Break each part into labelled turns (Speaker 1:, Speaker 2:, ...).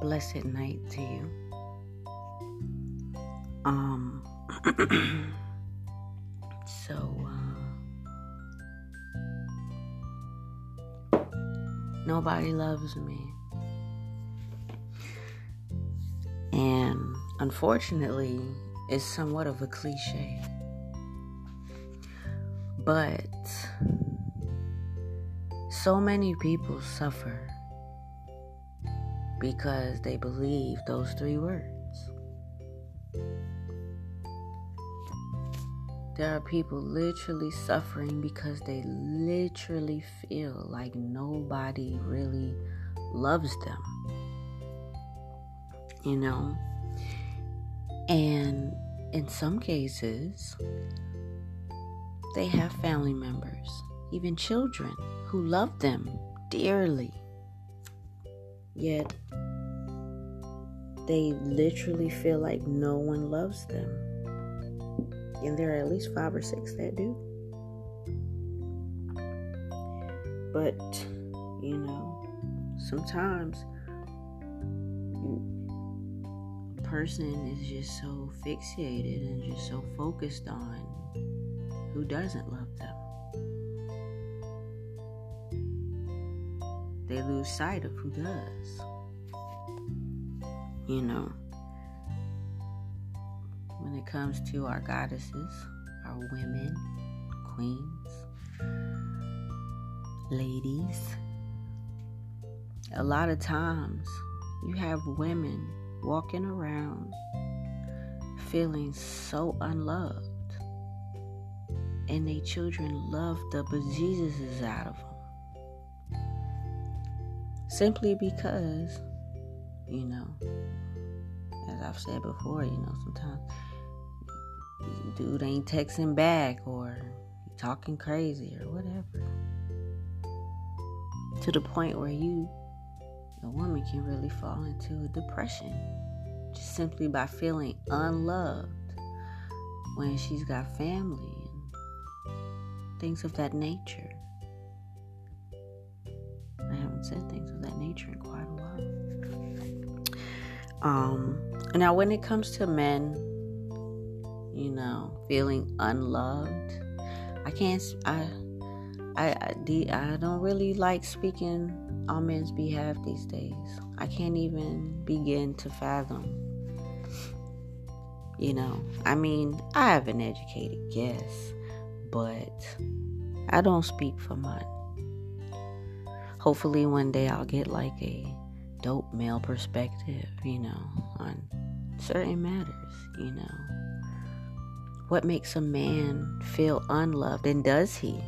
Speaker 1: blessed night to you. Um, so, uh, nobody loves me. And unfortunately, it's somewhat of a cliche. But so many people suffer because they believe those three words. There are people literally suffering because they literally feel like nobody really loves them. You know? And in some cases, they have family members, even children, who love them dearly. Yet, they literally feel like no one loves them. And there are at least five or six that do. But, you know, sometimes a person is just so fixated and just so focused on who doesn't love They lose sight of who does. You know, when it comes to our goddesses, our women, queens, ladies, a lot of times you have women walking around feeling so unloved and their children love the bejesuses out of them. Simply because, you know, as I've said before, you know, sometimes dude ain't texting back or talking crazy or whatever. To the point where you, a woman, can really fall into a depression just simply by feeling unloved when she's got family and things of that nature. Said things of that nature in quite a while. Um, now, when it comes to men, you know, feeling unloved, I can't. I, I, I, I don't really like speaking on men's behalf these days. I can't even begin to fathom. You know, I mean, I have an educated guess but I don't speak for mine. Hopefully, one day I'll get like a dope male perspective, you know, on certain matters, you know. What makes a man feel unloved, and does he?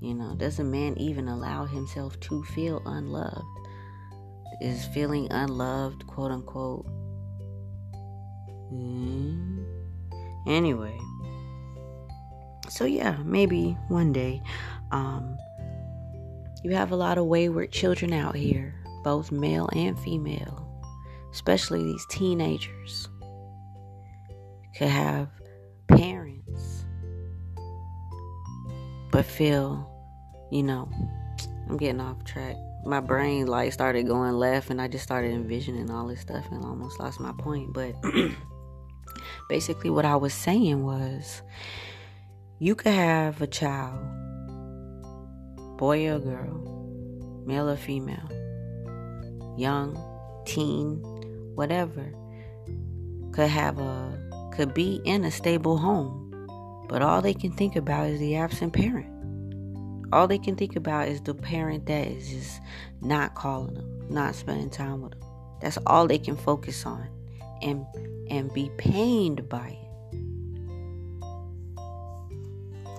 Speaker 1: You know, does a man even allow himself to feel unloved? Is feeling unloved, quote unquote? Mm. Anyway, so yeah, maybe one day. Um, you have a lot of wayward children out here, both male and female, especially these teenagers. Could have parents, but feel, you know, I'm getting off track. My brain like started going left, and I just started envisioning all this stuff, and almost lost my point. But basically, what I was saying was you could have a child, boy or girl, male or female, young, teen, whatever, could have a could be in a stable home, but all they can think about is the absent parent. All they can think about is the parent that is just not calling them, not spending time with them. That's all they can focus on and and be pained by it.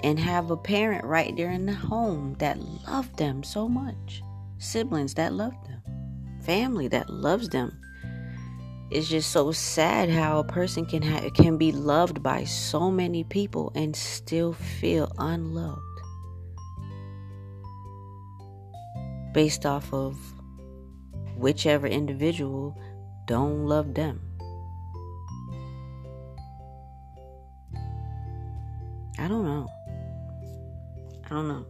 Speaker 1: And have a parent right there in the home that loved them so much, siblings that love them, family that loves them. It's just so sad how a person can have can be loved by so many people and still feel unloved based off of whichever individual don't love them. I don't know. I don't know.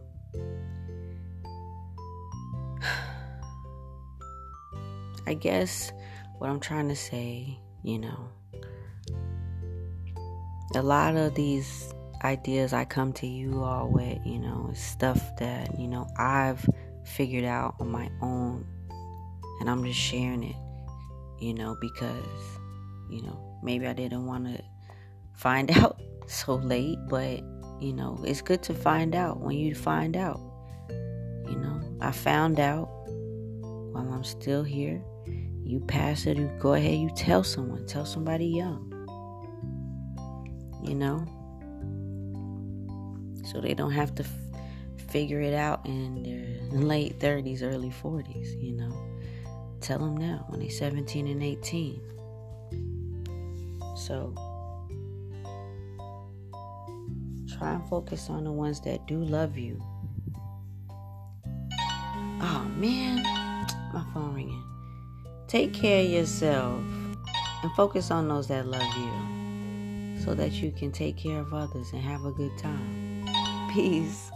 Speaker 1: I guess what I'm trying to say, you know, a lot of these ideas I come to you all with, you know, stuff that, you know, I've figured out on my own and I'm just sharing it, you know, because, you know, maybe I didn't want to find out so late, but, you know, it's good to find out when you find out. You know, I found out while I'm still here. You pass it, you go ahead, you tell someone, tell somebody young. You know? So they don't have to f- figure it out in their late 30s, early 40s, you know? Tell them now when they're 17 and 18. So try and focus on the ones that do love you. Oh man, my phone ringing. Take care of yourself and focus on those that love you so that you can take care of others and have a good time. Peace.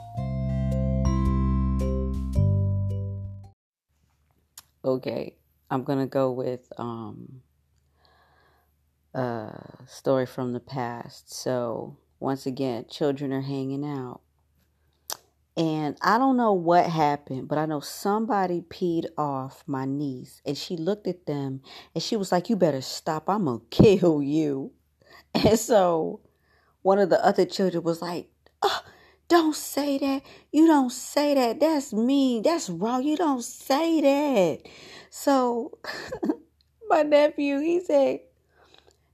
Speaker 1: Okay, I'm gonna go with um, a story from the past. So once again, children are hanging out. And I don't know what happened, but I know somebody peed off my niece. And she looked at them and she was like, You better stop. I'm going to kill you. And so one of the other children was like, oh, Don't say that. You don't say that. That's mean. That's wrong. You don't say that. So my nephew, he said,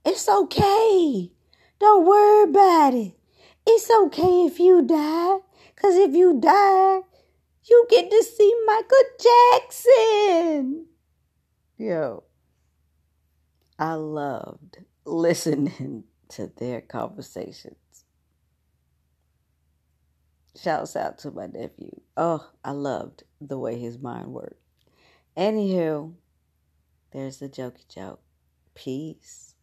Speaker 1: It's okay. Don't worry about it. It's okay if you die. Because if you die, you get to see Michael Jackson. Yo, I loved listening to their conversations. Shouts out to my nephew. Oh, I loved the way his mind worked. Anywho, there's the jokey joke. Peace.